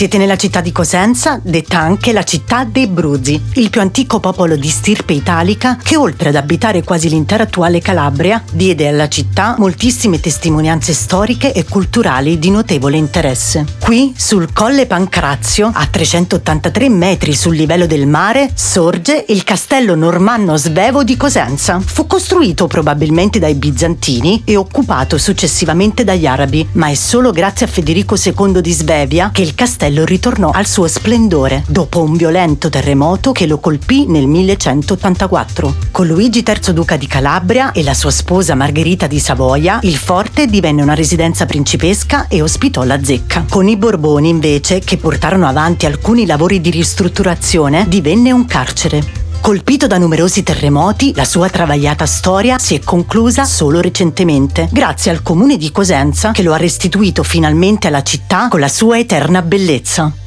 Siete nella città di Cosenza, detta anche la città dei Bruzi, il più antico popolo di stirpe italica che oltre ad abitare quasi l'intera attuale Calabria, diede alla città moltissime testimonianze storiche e culturali di notevole interesse. Qui, sul Colle Pancrazio, a 383 metri sul livello del mare, sorge il castello normanno svevo di Cosenza. Fu costruito probabilmente dai bizantini e occupato successivamente dagli arabi, ma è solo grazie a Federico II di Svevia che il castello castello ritornò al suo splendore dopo un violento terremoto che lo colpì nel 1184. Con Luigi III duca di Calabria e la sua sposa Margherita di Savoia, il forte divenne una residenza principesca e ospitò la zecca. Con i Borboni, invece, che portarono avanti alcuni lavori di ristrutturazione, divenne un carcere. Colpito da numerosi terremoti, la sua travagliata storia si è conclusa solo recentemente, grazie al comune di Cosenza che lo ha restituito finalmente alla città con la sua eterna bellezza.